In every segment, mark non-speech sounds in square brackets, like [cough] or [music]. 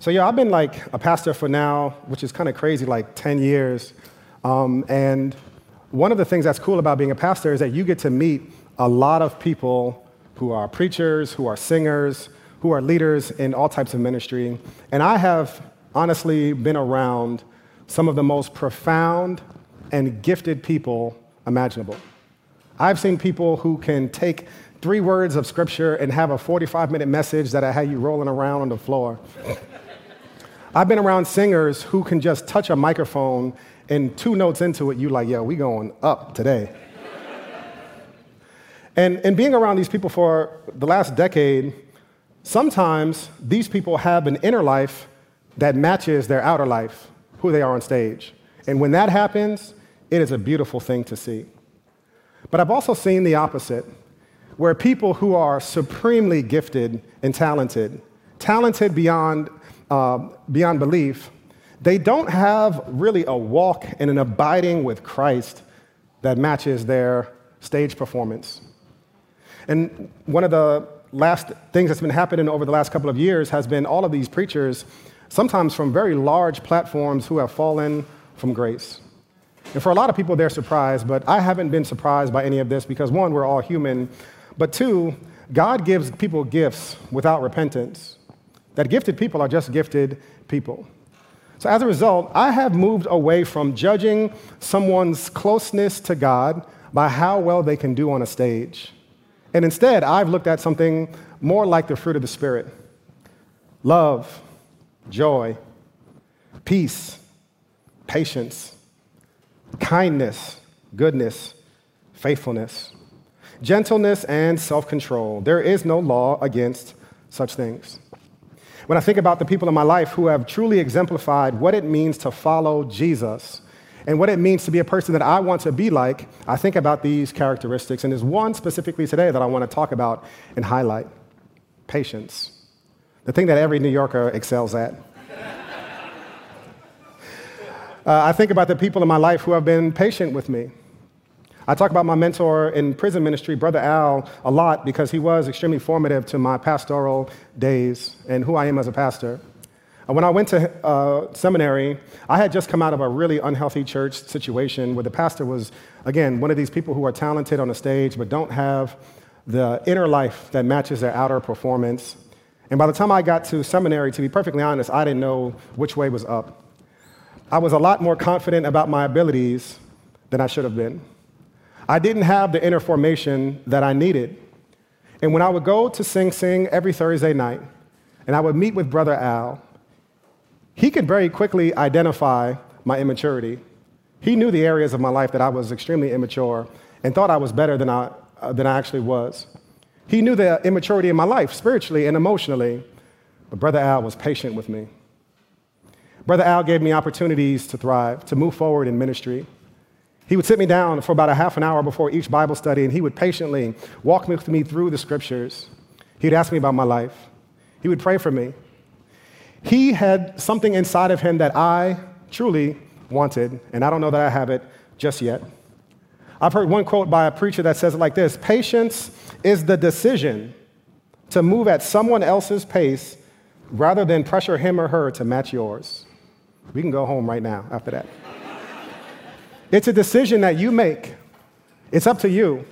So, yeah, I've been like a pastor for now, which is kind of crazy, like 10 years. Um, and one of the things that's cool about being a pastor is that you get to meet a lot of people who are preachers, who are singers, who are leaders in all types of ministry. And I have honestly been around some of the most profound and gifted people imaginable. I've seen people who can take three words of scripture and have a 45 minute message that I had you rolling around on the floor. I've been around singers who can just touch a microphone and two notes into it, you like, yo, we going up today. [laughs] and, and being around these people for the last decade, sometimes these people have an inner life that matches their outer life, who they are on stage. And when that happens, it is a beautiful thing to see. But I've also seen the opposite, where people who are supremely gifted and talented, talented beyond, uh, beyond belief, they don't have really a walk and an abiding with Christ that matches their stage performance. And one of the last things that's been happening over the last couple of years has been all of these preachers, sometimes from very large platforms, who have fallen from grace. And for a lot of people, they're surprised, but I haven't been surprised by any of this because one, we're all human, but two, God gives people gifts without repentance. That gifted people are just gifted people. So as a result, I have moved away from judging someone's closeness to God by how well they can do on a stage. And instead, I've looked at something more like the fruit of the Spirit love, joy, peace, patience, kindness, goodness, faithfulness, gentleness, and self control. There is no law against such things. When I think about the people in my life who have truly exemplified what it means to follow Jesus and what it means to be a person that I want to be like, I think about these characteristics. And there's one specifically today that I want to talk about and highlight patience, the thing that every New Yorker excels at. [laughs] Uh, I think about the people in my life who have been patient with me. I talk about my mentor in prison ministry, Brother Al, a lot because he was extremely formative to my pastoral days and who I am as a pastor. Uh, when I went to uh, seminary, I had just come out of a really unhealthy church situation where the pastor was, again, one of these people who are talented on the stage but don't have the inner life that matches their outer performance. And by the time I got to seminary, to be perfectly honest, I didn't know which way was up. I was a lot more confident about my abilities than I should have been. I didn't have the inner formation that I needed. And when I would go to Sing Sing every Thursday night, and I would meet with Brother Al, he could very quickly identify my immaturity. He knew the areas of my life that I was extremely immature and thought I was better than I, uh, than I actually was. He knew the immaturity in my life, spiritually and emotionally, but Brother Al was patient with me. Brother Al gave me opportunities to thrive, to move forward in ministry. He would sit me down for about a half an hour before each Bible study, and he would patiently walk with me through the scriptures. He'd ask me about my life. He would pray for me. He had something inside of him that I truly wanted, and I don't know that I have it just yet. I've heard one quote by a preacher that says it like this Patience is the decision to move at someone else's pace rather than pressure him or her to match yours. We can go home right now after that. It's a decision that you make. It's up to you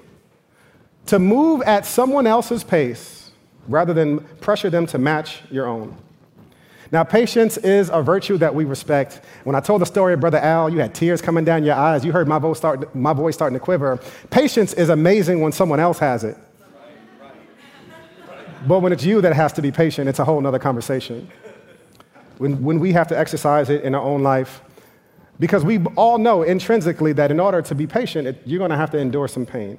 to move at someone else's pace rather than pressure them to match your own. Now, patience is a virtue that we respect. When I told the story of Brother Al, you had tears coming down your eyes. You heard my voice, start, my voice starting to quiver. Patience is amazing when someone else has it. But when it's you that has to be patient, it's a whole other conversation when, when we have to exercise it in our own life. Because we all know intrinsically that in order to be patient, you're going to have to endure some pain.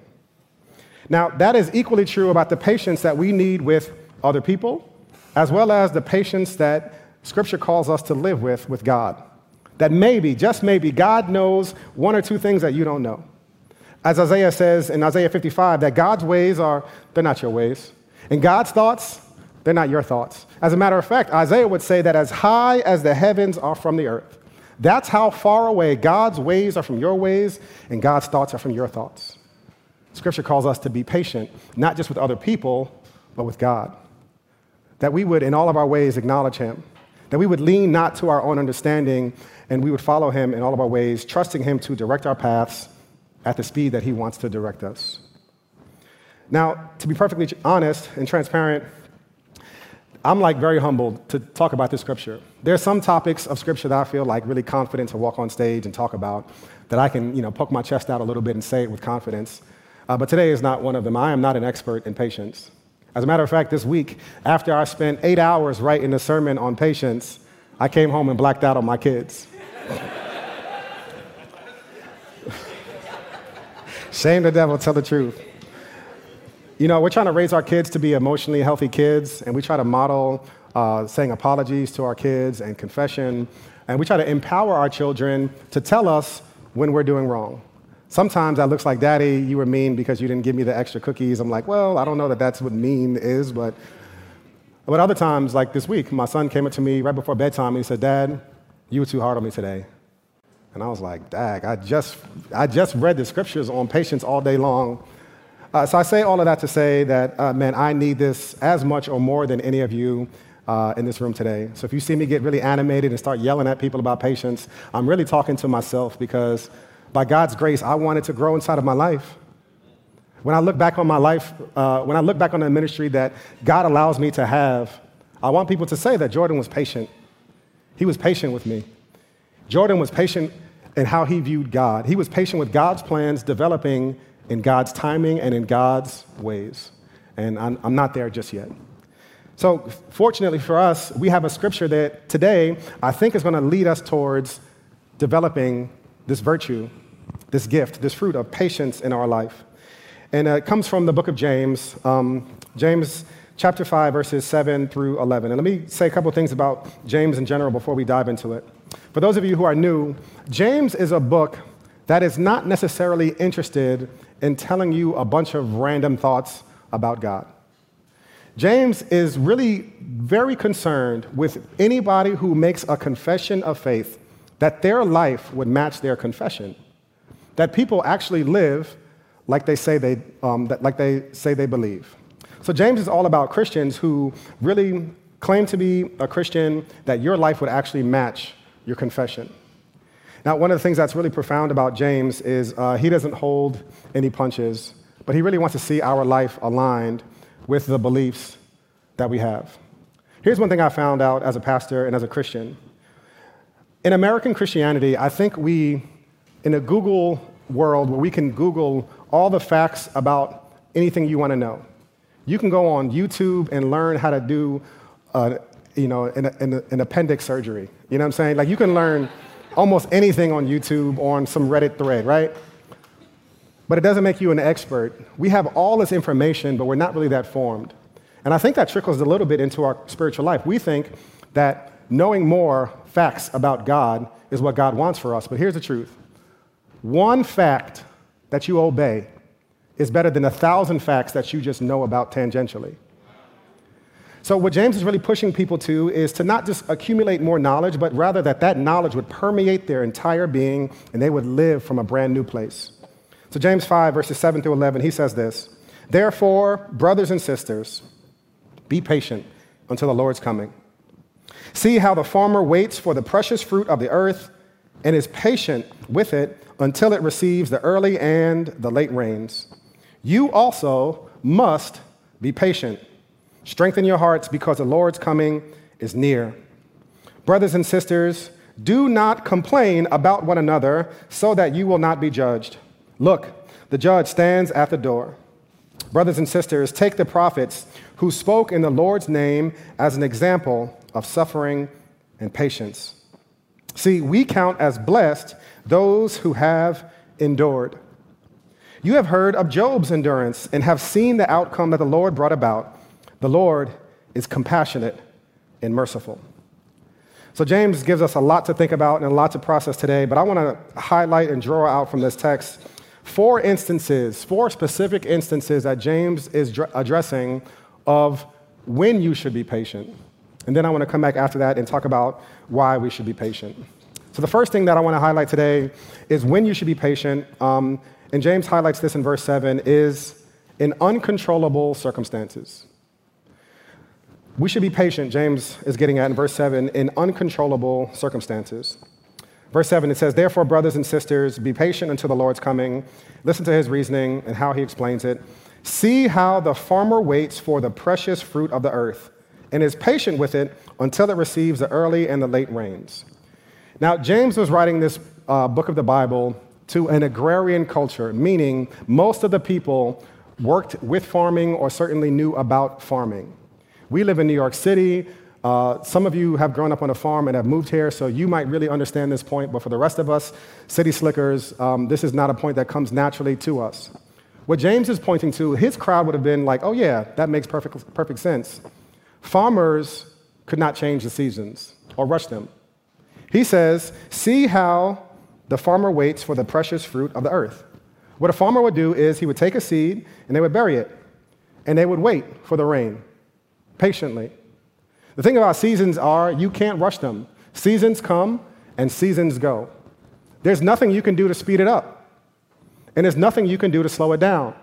Now, that is equally true about the patience that we need with other people, as well as the patience that Scripture calls us to live with with God. That maybe, just maybe, God knows one or two things that you don't know. As Isaiah says in Isaiah 55, that God's ways are, they're not your ways. And God's thoughts, they're not your thoughts. As a matter of fact, Isaiah would say that as high as the heavens are from the earth, that's how far away God's ways are from your ways and God's thoughts are from your thoughts. Scripture calls us to be patient, not just with other people, but with God. That we would, in all of our ways, acknowledge Him. that we would lean not to our own understanding and we would follow him in all of our ways, trusting him to direct our paths at the speed that he wants to direct us. Now, to be perfectly honest and transparent, I'm like very humbled to talk about this scripture. There are some topics of scripture that I feel like really confident to walk on stage and talk about that I can, you know, poke my chest out a little bit and say it with confidence. Uh, but today is not one of them. I am not an expert in patience. As a matter of fact, this week, after I spent eight hours writing a sermon on patience, I came home and blacked out on my kids. [laughs] Shame the devil, tell the truth. You know, we're trying to raise our kids to be emotionally healthy kids, and we try to model uh, saying apologies to our kids and confession, and we try to empower our children to tell us when we're doing wrong. Sometimes that looks like, Daddy, you were mean because you didn't give me the extra cookies. I'm like, well, I don't know that that's what mean is, but. But other times, like this week, my son came up to me right before bedtime and he said, Dad, you were too hard on me today. And I was like, Dag, I just, I just read the scriptures on patience all day long. Uh, so I say all of that to say that, uh, man, I need this as much or more than any of you uh, in this room today. So if you see me get really animated and start yelling at people about patience, I'm really talking to myself because by God's grace, I wanted to grow inside of my life. When I look back on my life, uh, when I look back on the ministry that God allows me to have, I want people to say that Jordan was patient. He was patient with me. Jordan was patient in how he viewed God. He was patient with God's plans developing in God's timing and in God's ways. And I'm, I'm not there just yet. So, fortunately for us, we have a scripture that today I think is going to lead us towards developing this virtue, this gift, this fruit of patience in our life. And it comes from the book of James, um, James chapter 5, verses 7 through 11. And let me say a couple things about James in general before we dive into it. For those of you who are new, James is a book that is not necessarily interested in telling you a bunch of random thoughts about God. James is really very concerned with anybody who makes a confession of faith that their life would match their confession, that people actually live like they say they, um, that, like they, say they believe. So James is all about Christians who really claim to be a Christian, that your life would actually match your confession. Now, one of the things that's really profound about James is uh, he doesn't hold any punches, but he really wants to see our life aligned with the beliefs that we have. Here's one thing I found out as a pastor and as a Christian. In American Christianity, I think we, in a Google world where we can Google all the facts about anything you want to know, you can go on YouTube and learn how to do, uh, you know, an, an, an appendix surgery. You know what I'm saying? Like you can learn almost anything on YouTube or on some Reddit thread, right? But it doesn't make you an expert. We have all this information, but we're not really that formed. And I think that trickles a little bit into our spiritual life. We think that knowing more facts about God is what God wants for us. But here's the truth one fact that you obey is better than a thousand facts that you just know about tangentially. So, what James is really pushing people to is to not just accumulate more knowledge, but rather that that knowledge would permeate their entire being and they would live from a brand new place. So, James 5, verses 7 through 11, he says this Therefore, brothers and sisters, be patient until the Lord's coming. See how the farmer waits for the precious fruit of the earth and is patient with it until it receives the early and the late rains. You also must be patient. Strengthen your hearts because the Lord's coming is near. Brothers and sisters, do not complain about one another so that you will not be judged. Look, the judge stands at the door. Brothers and sisters, take the prophets who spoke in the Lord's name as an example of suffering and patience. See, we count as blessed those who have endured. You have heard of Job's endurance and have seen the outcome that the Lord brought about. The Lord is compassionate and merciful. So, James gives us a lot to think about and a lot to process today, but I want to highlight and draw out from this text four instances, four specific instances that James is addressing of when you should be patient. And then I want to come back after that and talk about why we should be patient. So, the first thing that I want to highlight today is when you should be patient. Um, and James highlights this in verse 7 is in uncontrollable circumstances. We should be patient, James is getting at in verse 7, in uncontrollable circumstances. Verse 7, it says, Therefore, brothers and sisters, be patient until the Lord's coming. Listen to his reasoning and how he explains it. See how the farmer waits for the precious fruit of the earth and is patient with it until it receives the early and the late rains. Now, James was writing this uh, book of the Bible to an agrarian culture, meaning most of the people worked with farming or certainly knew about farming. We live in New York City. Uh, some of you have grown up on a farm and have moved here, so you might really understand this point, but for the rest of us, city slickers, um, this is not a point that comes naturally to us. What James is pointing to, his crowd would have been like, oh, yeah, that makes perfect, perfect sense. Farmers could not change the seasons or rush them. He says, See how the farmer waits for the precious fruit of the earth. What a farmer would do is he would take a seed and they would bury it, and they would wait for the rain patiently. The thing about seasons are you can't rush them. Seasons come and seasons go. There's nothing you can do to speed it up, and there's nothing you can do to slow it down.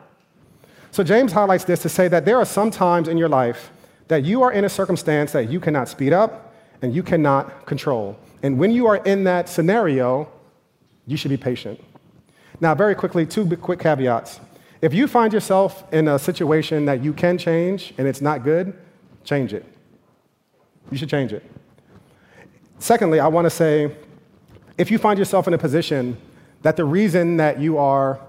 So, James highlights this to say that there are some times in your life that you are in a circumstance that you cannot speed up and you cannot control. And when you are in that scenario, you should be patient. Now, very quickly, two quick caveats. If you find yourself in a situation that you can change and it's not good, change it. You should change it. Secondly, I want to say if you find yourself in a position that the reason that you are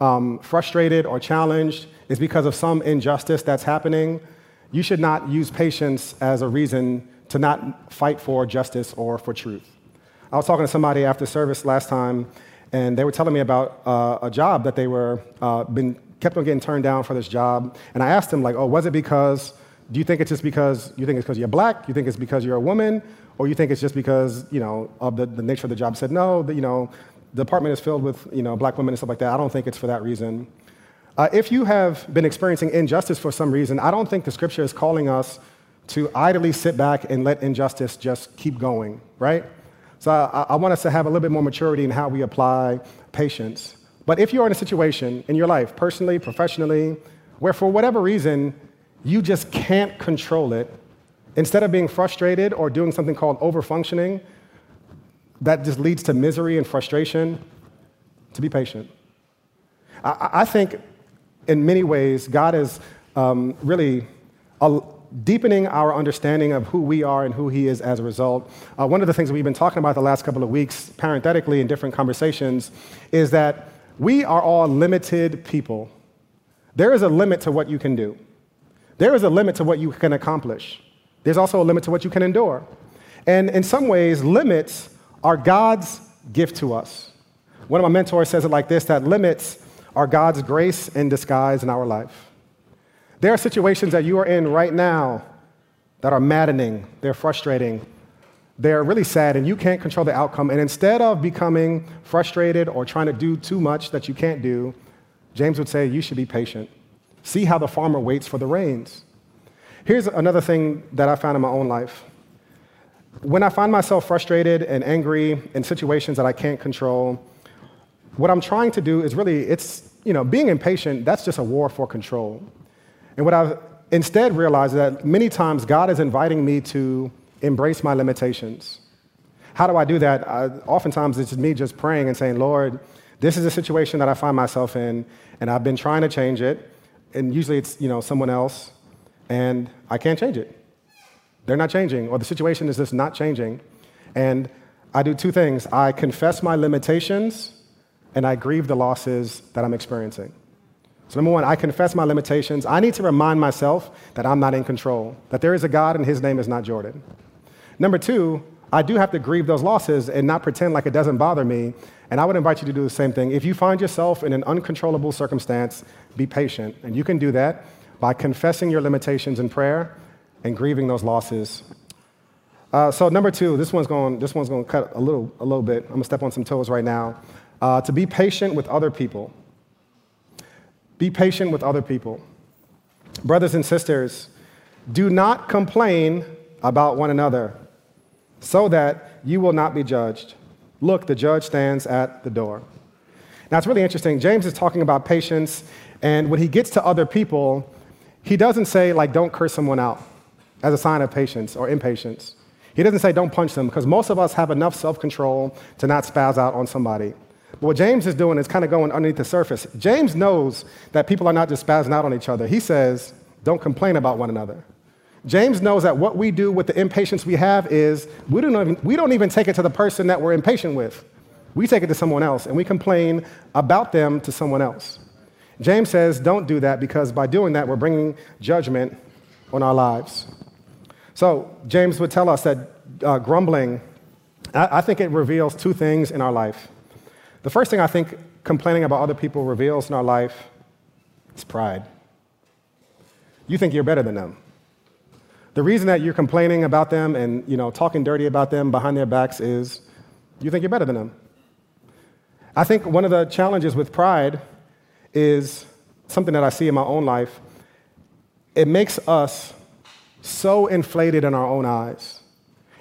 um, frustrated or challenged is because of some injustice that's happening, you should not use patience as a reason to not fight for justice or for truth. I was talking to somebody after service last time, and they were telling me about uh, a job that they were uh, been kept on getting turned down for this job. And I asked them, like, oh, was it because? Do you think it's just because you think it's because you're black? You think it's because you're a woman, or you think it's just because you know of the, the nature of the job? Said no. The, you know, the department is filled with you know black women and stuff like that. I don't think it's for that reason. Uh, if you have been experiencing injustice for some reason, I don't think the scripture is calling us to idly sit back and let injustice just keep going, right? So I, I, want us to have a little bit more maturity in how we apply patience. But if you're in a situation in your life, personally, professionally, where for whatever reason you just can't control it, instead of being frustrated or doing something called overfunctioning, that just leads to misery and frustration, to be patient. I, I think in many ways, God is um, really deepening our understanding of who we are and who He is as a result. Uh, one of the things we've been talking about the last couple of weeks, parenthetically in different conversations, is that we are all limited people. There is a limit to what you can do, there is a limit to what you can accomplish. There's also a limit to what you can endure. And in some ways, limits are God's gift to us. One of my mentors says it like this that limits are God's grace in disguise in our life. There are situations that you are in right now that are maddening, they're frustrating, they're really sad, and you can't control the outcome. And instead of becoming frustrated or trying to do too much that you can't do, James would say you should be patient. See how the farmer waits for the rains. Here's another thing that I found in my own life. When I find myself frustrated and angry in situations that I can't control, what I'm trying to do is really, it's, you know, being impatient, that's just a war for control. And what I've instead realized is that many times God is inviting me to embrace my limitations. How do I do that? I, oftentimes it's me just praying and saying, Lord, this is a situation that I find myself in, and I've been trying to change it. And usually it's, you know, someone else, and I can't change it. They're not changing, or the situation is just not changing. And I do two things I confess my limitations and I grieve the losses that I'm experiencing. So, number one, I confess my limitations. I need to remind myself that I'm not in control, that there is a God and his name is not Jordan. Number two, I do have to grieve those losses and not pretend like it doesn't bother me. And I would invite you to do the same thing. If you find yourself in an uncontrollable circumstance, be patient. And you can do that by confessing your limitations in prayer and grieving those losses. Uh, so, number two, this one's going, this one's going to cut a little, a little bit. I'm going to step on some toes right now uh, to be patient with other people. Be patient with other people. Brothers and sisters, do not complain about one another so that you will not be judged. Look, the judge stands at the door. Now, it's really interesting. James is talking about patience, and when he gets to other people, he doesn't say, like, don't curse someone out. as a sign of patience or impatience. He doesn't say don't punch them because most of us have enough self control to not spaz out on somebody. But what James is doing is kind of going underneath the surface. James knows that people are not just spazzing out on each other. He says, don't complain about one another. James knows that what we do with the impatience we have is we don't, even, we don't even take it to the person that we're impatient with. We take it to someone else and we complain about them to someone else. James says, don't do that because by doing that, we're bringing judgment on our lives. So, James would tell us that uh, grumbling, I, I think it reveals two things in our life. The first thing I think complaining about other people reveals in our life is pride. You think you're better than them. The reason that you're complaining about them and you know, talking dirty about them behind their backs is you think you're better than them. I think one of the challenges with pride is something that I see in my own life. It makes us so inflated in our own eyes.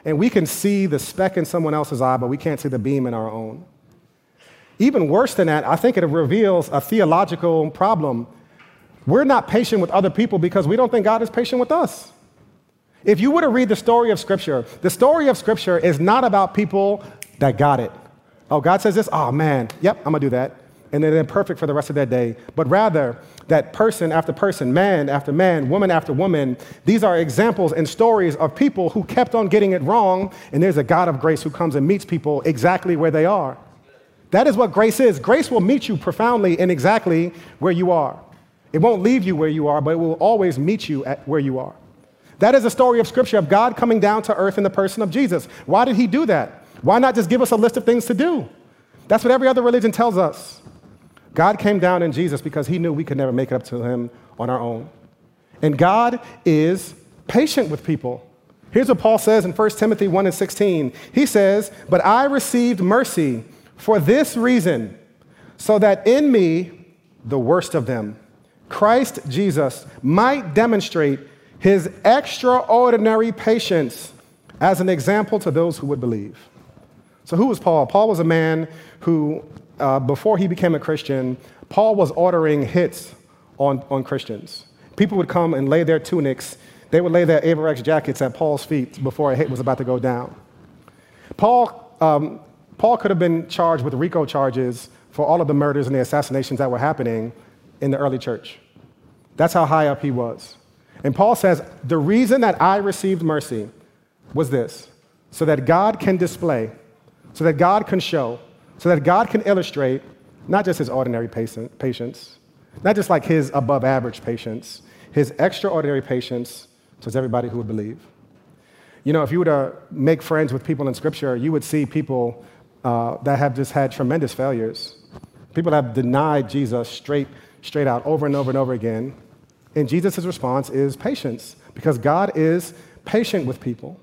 And we can see the speck in someone else's eye, but we can't see the beam in our own. Even worse than that, I think it reveals a theological problem. We're not patient with other people because we don't think God is patient with us. If you were to read the story of Scripture, the story of Scripture is not about people that got it. Oh, God says this? Oh, man, yep, I'm gonna do that and then they're perfect for the rest of their day, but rather that person after person, man after man, woman after woman, these are examples and stories of people who kept on getting it wrong, and there's a God of grace who comes and meets people exactly where they are. That is what grace is. Grace will meet you profoundly and exactly where you are. It won't leave you where you are, but it will always meet you at where you are. That is a story of Scripture of God coming down to earth in the person of Jesus. Why did He do that? Why not just give us a list of things to do? That's what every other religion tells us. God came down in Jesus because he knew we could never make it up to him on our own. And God is patient with people. Here's what Paul says in 1 Timothy 1 and 16. He says, But I received mercy for this reason, so that in me, the worst of them, Christ Jesus, might demonstrate his extraordinary patience as an example to those who would believe. So, who was Paul? Paul was a man who uh, before he became a Christian, Paul was ordering hits on, on Christians. People would come and lay their tunics, they would lay their Avirex jackets at Paul's feet before a hit was about to go down. Paul, um, Paul could have been charged with RICO charges for all of the murders and the assassinations that were happening in the early church. That's how high up he was. And Paul says, The reason that I received mercy was this so that God can display, so that God can show so that God can illustrate not just his ordinary patience, not just like his above average patience, his extraordinary patience towards everybody who would believe. You know, if you were to make friends with people in Scripture, you would see people uh, that have just had tremendous failures. People that have denied Jesus straight, straight out over and over and over again. And Jesus' response is patience, because God is patient with people.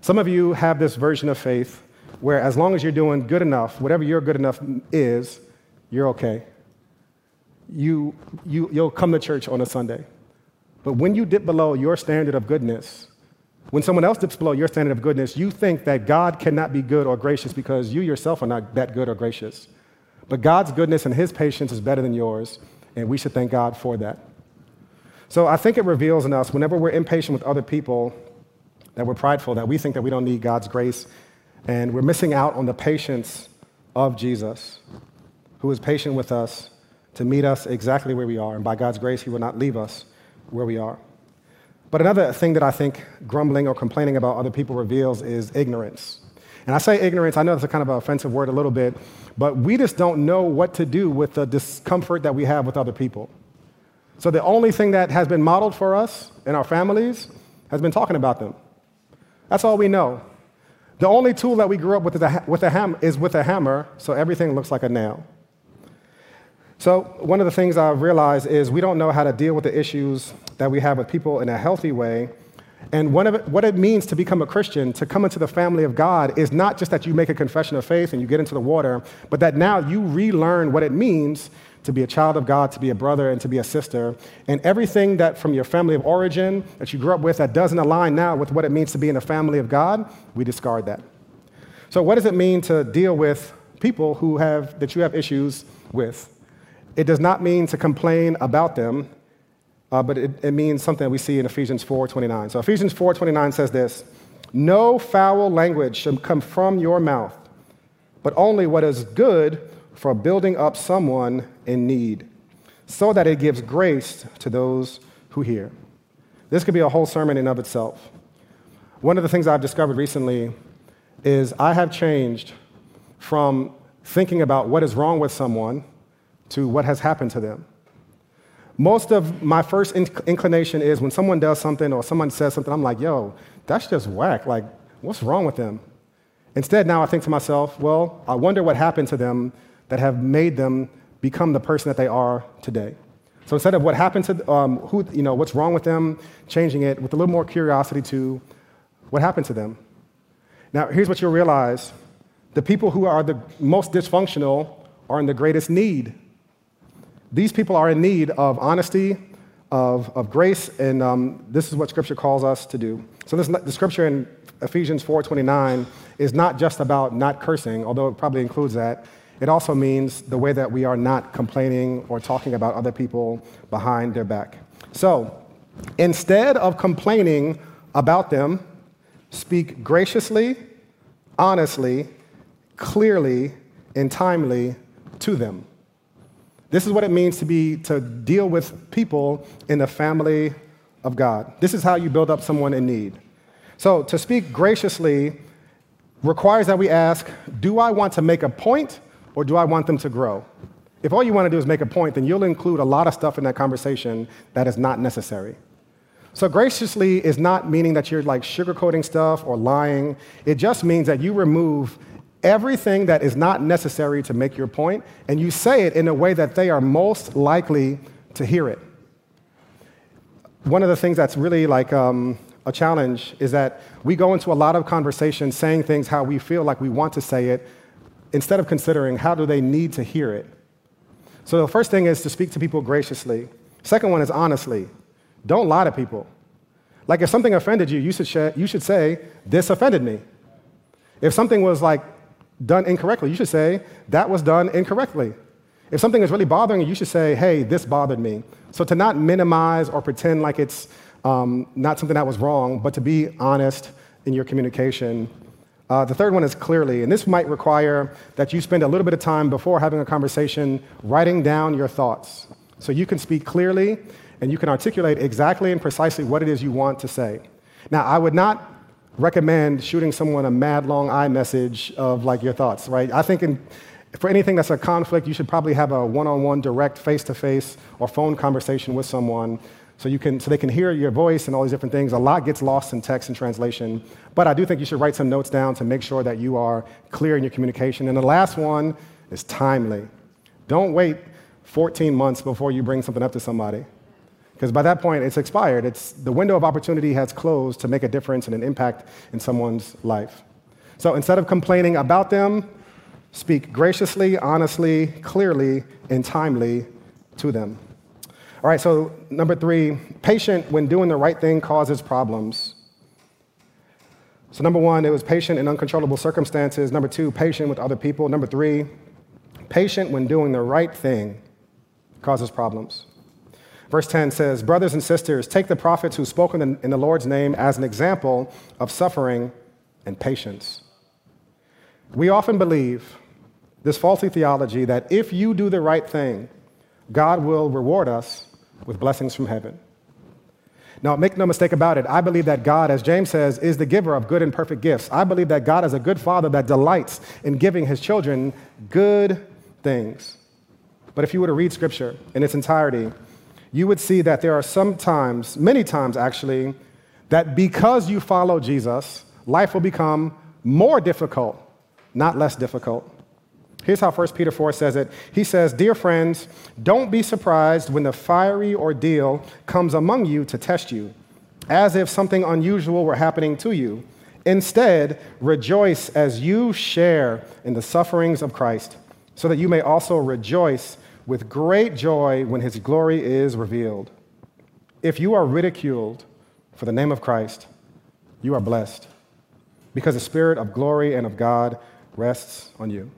Some of you have this version of faith where as long as you're doing good enough, whatever your good enough is, you're okay. You, you, you'll come to church on a Sunday. But when you dip below your standard of goodness, when someone else dips below your standard of goodness, you think that God cannot be good or gracious because you yourself are not that good or gracious. But God's goodness and His patience is better than yours, and we should thank God for that. So I think it reveals in us, whenever we're impatient with other people, that we're prideful, that we think that we don't need God's grace and we're missing out on the patience of Jesus, who is patient with us to meet us exactly where we are. And by God's grace, He will not leave us where we are. But another thing that I think grumbling or complaining about other people reveals is ignorance. And I say ignorance, I know that's a kind of an offensive word a little bit, but we just don't know what to do with the discomfort that we have with other people. So the only thing that has been modeled for us in our families has been talking about them. That's all we know. The only tool that we grew up with is, a, with a ham, is with a hammer, so everything looks like a nail. So, one of the things I've realized is we don't know how to deal with the issues that we have with people in a healthy way. And it, what it means to become a Christian, to come into the family of God, is not just that you make a confession of faith and you get into the water, but that now you relearn what it means to be a child of God, to be a brother, and to be a sister. And everything that from your family of origin that you grew up with that doesn't align now with what it means to be in the family of God, we discard that. So, what does it mean to deal with people who have, that you have issues with? It does not mean to complain about them, uh, but it, it means something that we see in Ephesians 4:29. So Ephesians 4:29 says this: "No foul language should come from your mouth, but only what is good for building up someone in need, so that it gives grace to those who hear." This could be a whole sermon in of itself. One of the things I've discovered recently is I have changed from thinking about what is wrong with someone to what has happened to them. Most of my first inclination is when someone does something or someone says something, I'm like, yo, that's just whack. Like, what's wrong with them? Instead, now I think to myself, well, I wonder what happened to them that have made them become the person that they are today. So instead of what happened to um, who, you know, what's wrong with them, changing it with a little more curiosity to what happened to them. Now, here's what you'll realize the people who are the most dysfunctional are in the greatest need. These people are in need of honesty, of, of grace, and um, this is what Scripture calls us to do. So, this, the Scripture in Ephesians 4:29 is not just about not cursing, although it probably includes that. It also means the way that we are not complaining or talking about other people behind their back. So, instead of complaining about them, speak graciously, honestly, clearly, and timely to them. This is what it means to be to deal with people in the family of God. This is how you build up someone in need. So, to speak graciously requires that we ask, do I want to make a point or do I want them to grow? If all you want to do is make a point, then you'll include a lot of stuff in that conversation that is not necessary. So, graciously is not meaning that you're like sugarcoating stuff or lying. It just means that you remove everything that is not necessary to make your point and you say it in a way that they are most likely to hear it. One of the things that's really like um, a challenge is that we go into a lot of conversations saying things how we feel like we want to say it instead of considering how do they need to hear it. So the first thing is to speak to people graciously. Second one is honestly. Don't lie to people. Like if something offended you, you should, sh- you should say, This offended me. If something was like done incorrectly, you should say, That was done incorrectly. If something is really bothering you, you should say, Hey, this bothered me. So to not minimize or pretend like it's um, not something that was wrong, but to be honest in your communication uh, the third one is clearly, and this might require that you spend a little bit of time before having a conversation writing down your thoughts so you can speak clearly and you can articulate exactly and precisely what it is you want to say. Now, I would not recommend shooting someone a mad long iMessage of like your thoughts, right? I think in, for anything that's a conflict, you should probably have a one on one, direct, face to face, or phone conversation with someone so, you can, so they can hear your voice and all these different things. A lot gets lost in text and translation. But I do think you should write some notes down to make sure that you are clear in your communication. And the last one is timely. Don't wait 14 months before you bring something up to somebody. Because by that point, it's expired. It's, the window of opportunity has closed to make a difference and an impact in someone's life. So instead of complaining about them, speak graciously, honestly, clearly, and timely to them. All right, so number three, patient when doing the right thing causes problems. So, number one, it was patient in uncontrollable circumstances. Number two, patient with other people. Number three, patient when doing the right thing causes problems. Verse 10 says, Brothers and sisters, take the prophets who spoke in the, Lord's name as an example of suffering and patience. We often believe this faulty theology that if you do the right thing, God will reward us with blessings from heaven. Now, make no mistake about it, I believe that God, as James says, is the giver of good and perfect gifts. I believe that God is a good father that delights in giving his children good things. But if you were to read scripture in its entirety, you would see that there are sometimes, many times actually, that because you follow Jesus, life will become more difficult, not less difficult. Here's how 1 Peter 4 says it. He says, Dear friends, don't be surprised when the fiery ordeal comes among you to test you, as if something unusual were happening to you. Instead, rejoice as you share in the sufferings of Christ, so that you may also rejoice with great joy when his glory is revealed. If you are ridiculed for the name of Christ, you are blessed, because the Spirit of glory and of God rests on you.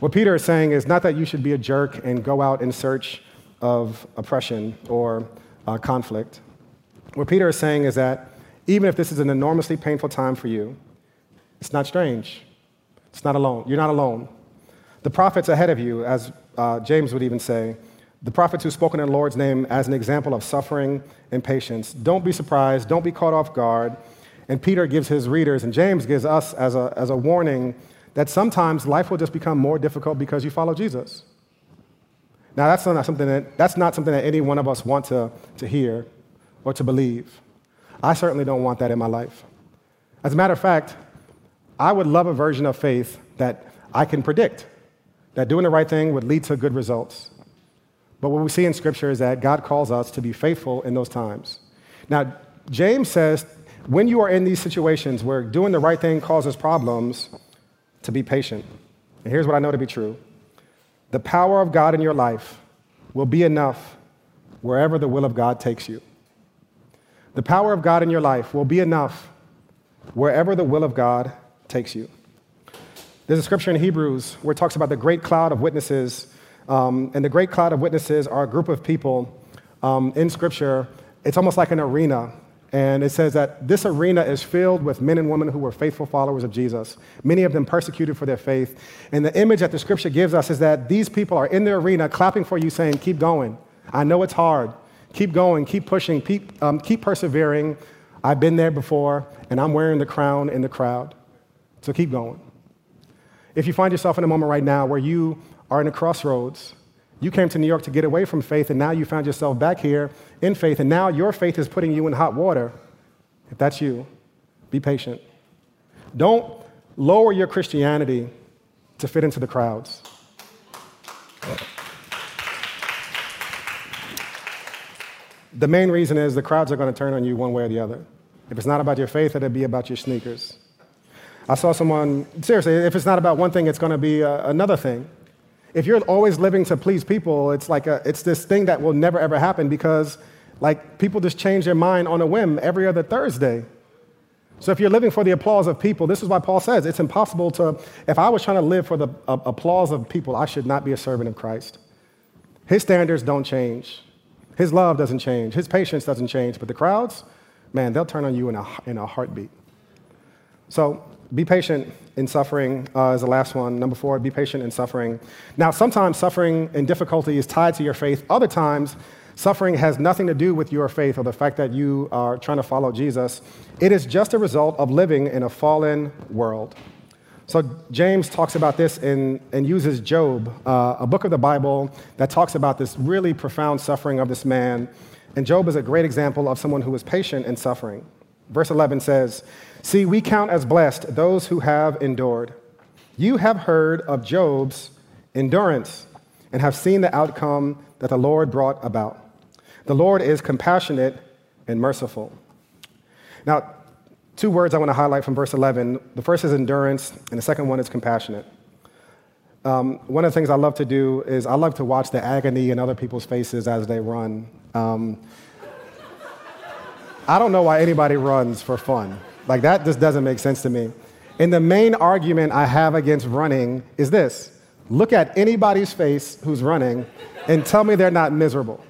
What Peter is saying is not that you should be a jerk and go out in search of oppression or uh, conflict. What Peter is saying is that even if this is an enormously painful time for you, it's not strange. It's not alone. You're not alone. The prophets ahead of you, as uh, James would even say, the prophets who spoken in the Lord's name as an example of suffering and patience. Don't be surprised. Don't be caught off guard. And Peter gives his readers, and James gives us as a, as a warning that sometimes life will just become more difficult because you follow Jesus. Now, that's not something that, that's not something that any one of us want to, to hear or to believe. I certainly don't want that in my life. As a matter of fact, I would love a version of faith that I can predict, that doing the right thing would lead to good results. But what we see in Scripture is that God calls us to be faithful in those times. Now, James says when you are in these situations where doing the right thing causes problems, to be patient. And here's what I know to be true the power of God in your life will be enough wherever the will of God takes you. The power of God in your life will be enough wherever the will of God takes you. There's a scripture in Hebrews where it talks about the great cloud of witnesses. Um, and the great cloud of witnesses are a group of people um, in scripture. It's almost like an arena and it says that this arena is filled with men and women who were faithful followers of Jesus, many of them persecuted for their faith. And the image that the scripture gives us is that these people are in the arena clapping for you, saying, Keep going. I know it's hard. Keep going, keep pushing, keep, um, keep persevering. I've been there before, and I'm wearing the crown in the crowd. So keep going. If you find yourself in a moment right now where you are in a crossroads, you came to New York to get away from faith, and now you found yourself back here in faith, and now your faith is putting you in hot water. If that's you, be patient. Don't lower your Christianity to fit into the crowds. The main reason is the crowds are going to turn on you one way or the other. If it's not about your faith, it'll be about your sneakers. I saw someone, seriously, if it's not about one thing, it's going to be uh, another thing. If you're always living to please people, it's like a, it's this thing that will never ever happen because like people just change their mind on a whim every other Thursday. So if you're living for the applause of people, this is why Paul says it's impossible to, if I was trying to live for the uh, applause of people, I should not be a servant of Christ. His standards don't change. His love doesn't change. His patience doesn't change. But the crowds, man, they'll turn on you in a, in a heartbeat. So be patient in suffering uh, is the last one. Number four, be patient in suffering. Now, sometimes suffering and difficulty is tied to your faith. Other times, suffering has nothing to do with your faith or the fact that you are trying to follow Jesus. It is just a result of living in a fallen world. So, James talks about this in, and uses Job, uh, a book of the Bible that talks about this really profound suffering of this man. And Job is a great example of someone who was patient in suffering. Verse 11 says, See, we count as blessed those who have endured. You have heard of Job's endurance and have seen the outcome that the Lord brought about. The Lord is compassionate and merciful. Now, two words I want to highlight from verse 11. The first is endurance, and the second one is compassionate. Um, one of the things I love to do is I love to watch the agony in other people's faces as they run. Um, I don't know why anybody runs for fun. Like, that just doesn't make sense to me. And the main argument I have against running is this look at anybody's face who's running and tell me they're not miserable.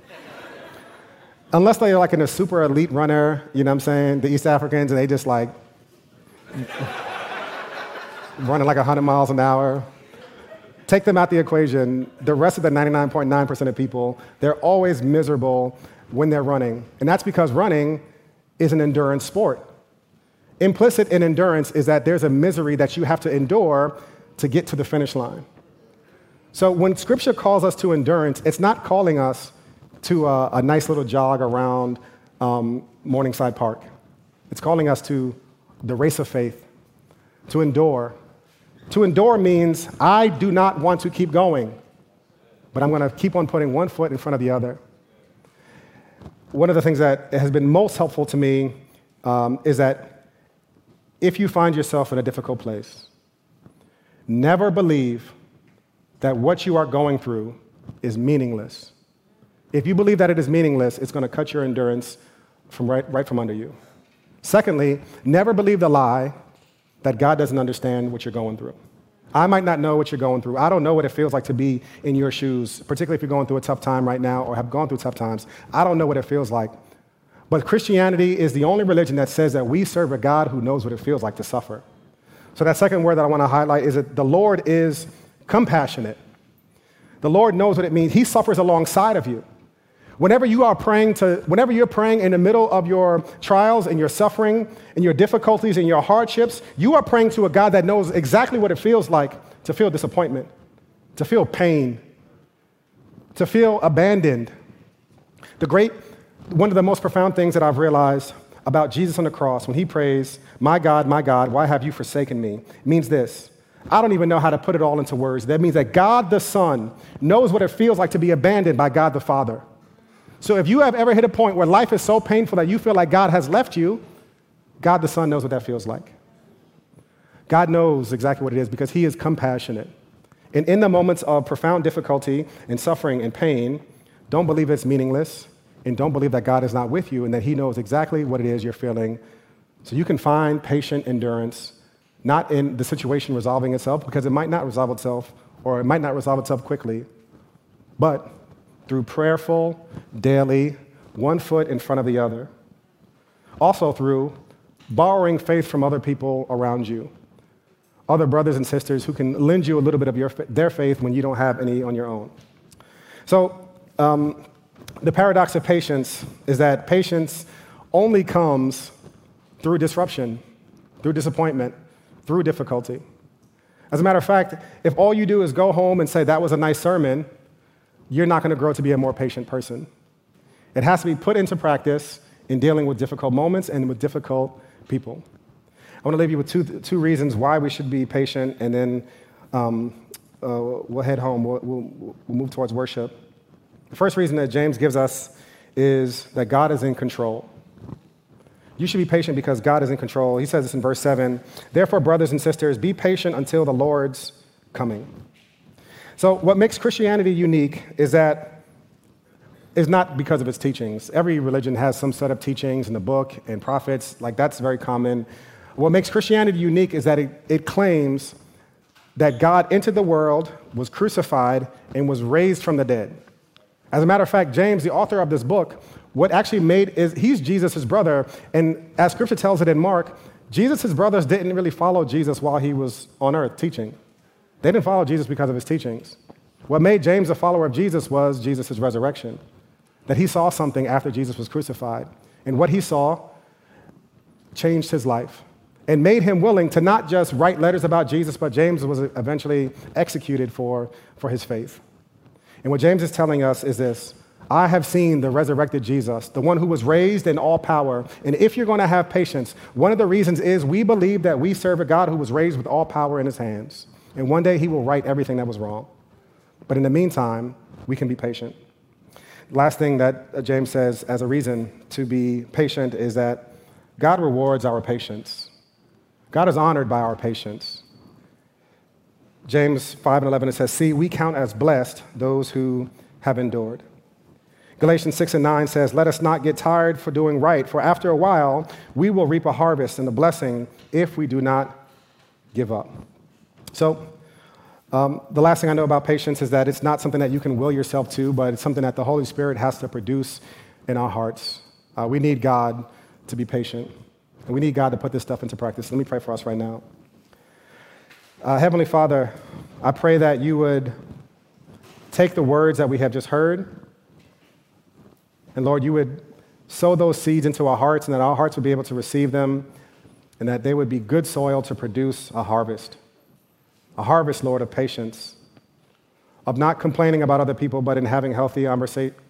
Unless they're like in a super elite runner, you know what I'm saying? The East Africans, and they just like running like 100 miles an hour. Take them out the equation. The rest of the 99.9% of people, they're always miserable when they're running. And that's because running is an endurance sport. Implicit in endurance is that there's a misery that you have to endure to get to the finish line. So when scripture calls us to endurance, it's not calling us to a, a nice little jog around um, Morningside Park. It's calling us to the race of faith, to endure. To endure means I do not want to keep going, but I'm going to keep on putting one foot in front of the other. One of the things that has been most helpful to me um, is that if you find yourself in a difficult place, never believe that what you are going through is meaningless. If you believe that it is meaningless, it's going to cut your endurance from right, right from under you. Secondly, never believe the lie that God doesn't understand what you're going through. I might not know what you're going through. I don't know what it feels like to be in your shoes, particularly if you're going through a tough time right now or have gone through tough times. I don't know what it feels like. But Christianity is the only religion that says that we serve a God who knows what it feels like to suffer. So, that second word that I want to highlight is that the Lord is compassionate. The Lord knows what it means. He suffers alongside of you. Whenever you are praying to, whenever you're praying in the middle of your trials and your suffering and your difficulties and your hardships, you are praying to a God that knows exactly what it feels like to feel disappointment, to feel pain, to feel abandoned. The great, one of the most profound things that I've realized about Jesus on the cross when he prays, My God, my God, why have you forsaken me? means this. I don't even know how to put it all into words. That means that God the Son knows what it feels like to be abandoned by God the Father. So if you have ever hit a point where life is so painful that you feel like God has left you, God the Son knows what that feels like. God knows exactly what it is because He is compassionate. And in the moments of profound difficulty and suffering and pain, don't believe it's meaningless and don't believe that God is not with you and that He knows exactly what it is you're feeling. So you can find patient endurance, not in the situation resolving itself, because it might not resolve itself or it might not resolve itself quickly, but through prayerful, daily, one foot in front of the other. Also through borrowing faith from other people around you, other brothers and sisters who can lend you a little bit of your, their faith when you don't have any on your own. So, um, the paradox of patience is that patience only comes through disruption, through disappointment, through difficulty. As a matter of fact, if all you do is go home and say, That was a nice sermon, you're not going to grow to be a more patient person. It has to be put into practice in dealing with difficult moments and with difficult people. I want to leave you with two, two reasons why we should be patient, and then um, uh, we'll head home. We'll, we'll, we'll move towards worship. The first reason that James gives us is that God is in control. You should be patient because God is in control. He says this in verse 7 Therefore, brothers and sisters, be patient until the Lord's coming. So, what makes Christianity unique is that it's not because of its teachings. Every religion has some set of teachings in the book and prophets, like that's very common. What makes Christianity unique is that it, it claims that God entered the world, was crucified, and was raised from the dead. As a matter of fact, James, the author of this book, what actually made is he's Jesus' brother, and as scripture tells it in Mark, Jesus' brothers didn't really follow Jesus while he was on earth teaching. They didn't follow Jesus because of his teachings. What made James a follower of Jesus was Jesus' resurrection, that he saw something after Jesus was crucified. And what he saw changed his life and made him willing to not just write letters about Jesus, but James was eventually executed for, for his faith. And what James is telling us is this I have seen the resurrected Jesus, the one who was raised in all power. And if you're going to have patience, one of the reasons is we believe that we serve a God who was raised with all power in his hands. And one day he will right everything that was wrong. But in the meantime, we can be patient. Last thing that uh, James says as a reason to be patient is that God rewards our patience. God is honored by our patience. James 5 and 11, it says, See, we count as blessed those who have endured. Galatians 6 and 9 says, Let us not get tired for doing right, for after a while we will reap a harvest and a blessing if we do not give up. So, um, the last thing I know about patience is that it's not something that you can will yourself to, but it's something that the Holy Spirit has to produce in our hearts. Uh, we need God to be patient, and we need God to put this stuff into practice. Let me pray for us right now. Uh, Heavenly Father, I pray that you would take the words that we have just heard, and Lord, you would sow those seeds into our hearts, and that our hearts would be able to receive them, and that they would be good soil to produce a harvest a harvest, Lord, of patience, of not complaining about other people, but in having healthy,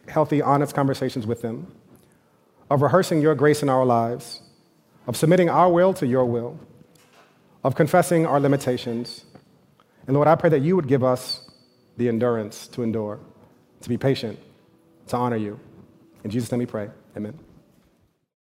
healthy, honest conversations with them, of rehearsing your grace in our lives, of submitting our will to your will, of confessing our limitations. And Lord, I pray that you would give us the endurance to endure, to be patient, to honor you. In Jesus' name we pray. Amen.